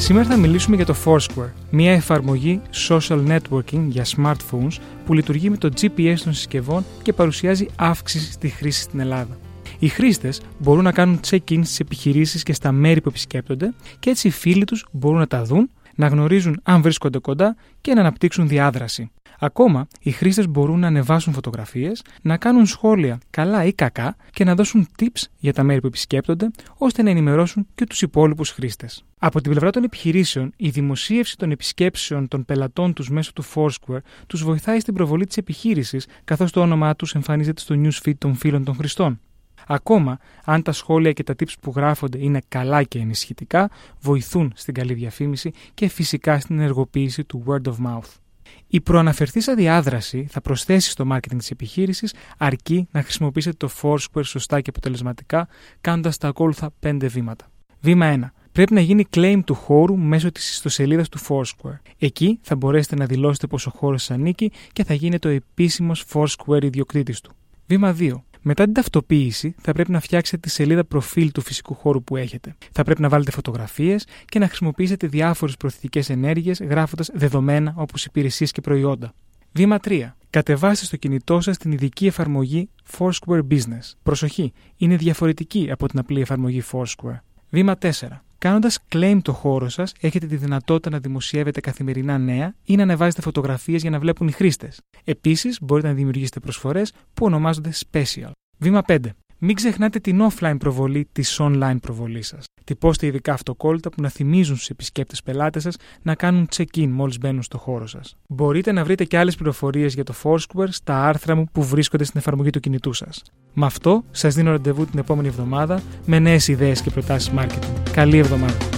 Σήμερα θα μιλήσουμε για το Foursquare, μια εφαρμογή social networking για smartphones που λειτουργεί με το GPS των συσκευών και παρουσιάζει αύξηση στη χρήση στην Ελλάδα. Οι χρήστες μπορούν να κάνουν check-in στις επιχειρήσεις και στα μέρη που επισκέπτονται και έτσι οι φίλοι τους μπορούν να τα δουν, να γνωρίζουν αν βρίσκονται κοντά και να αναπτύξουν διάδραση. Ακόμα, οι χρήστες μπορούν να ανεβάσουν φωτογραφίες, να κάνουν σχόλια καλά ή κακά και να δώσουν tips για τα μέρη που επισκέπτονται, ώστε να ενημερώσουν και τους υπόλοιπους χρήστες. Από την πλευρά των επιχειρήσεων, η δημοσίευση των επισκέψεων των πελατών τους μέσω του Foursquare τους βοηθάει στην προβολή της επιχείρησης, καθώς το όνομά τους εμφανίζεται στο newsfeed των φίλων των χρηστών. Ακόμα αν τα σχόλια και τα tips που γράφονται είναι καλά και ενισχυτικά, βοηθούν στην καλή διαφήμιση και φυσικά στην ενεργοποίηση του word of mouth. Η προαναφερθήσα διάδραση θα προσθέσει στο marketing της επιχείρησης αρκεί να χρησιμοποιήσετε το Foursquare σωστά και αποτελεσματικά, κάνοντας τα ακόλουθα 5 βήματα. Βήμα 1. Πρέπει να γίνει claim του χώρου μέσω της ιστοσελίδας του Foursquare. Εκεί θα μπορέσετε να δηλώσετε πως ο χώρος σας ανήκει και θα γίνετε ο επίσημος Foursquare ιδιοκτήτης του. Βήμα 2. Μετά την ταυτοποίηση, θα πρέπει να φτιάξετε τη σελίδα προφίλ του φυσικού χώρου που έχετε. Θα πρέπει να βάλετε φωτογραφίες και να χρησιμοποιήσετε διάφορες προθετικές ενέργειες γράφοντας δεδομένα όπως υπηρεσίες και προϊόντα. Βήμα 3. Κατεβάστε στο κινητό σας την ειδική εφαρμογή Foursquare Business. Προσοχή, είναι διαφορετική από την απλή εφαρμογή Foursquare. Βήμα 4. Κάνοντας claim το χώρο σας, έχετε τη δυνατότητα να δημοσιεύετε καθημερινά νέα ή να ανεβάζετε φωτογραφίες για να βλέπουν οι χρήστες. Επίσης, μπορείτε να δημιουργήσετε προσφορές που ονομάζονται special. Βήμα 5. Μην ξεχνάτε την offline προβολή της online προβολής σας. Τυπώστε ειδικά αυτοκόλλητα που να θυμίζουν στους επισκέπτες πελάτες σας να κάνουν check-in μόλις μπαίνουν στο χώρο σας. Μπορείτε να βρείτε και άλλες πληροφορίες για το Foursquare στα άρθρα μου που βρίσκονται στην εφαρμογή του κινητού σας. Με αυτό, σας δίνω ραντεβού την επόμενη εβδομάδα με νέες ιδέες και προτάσεις marketing. Καλή εβδομάδα.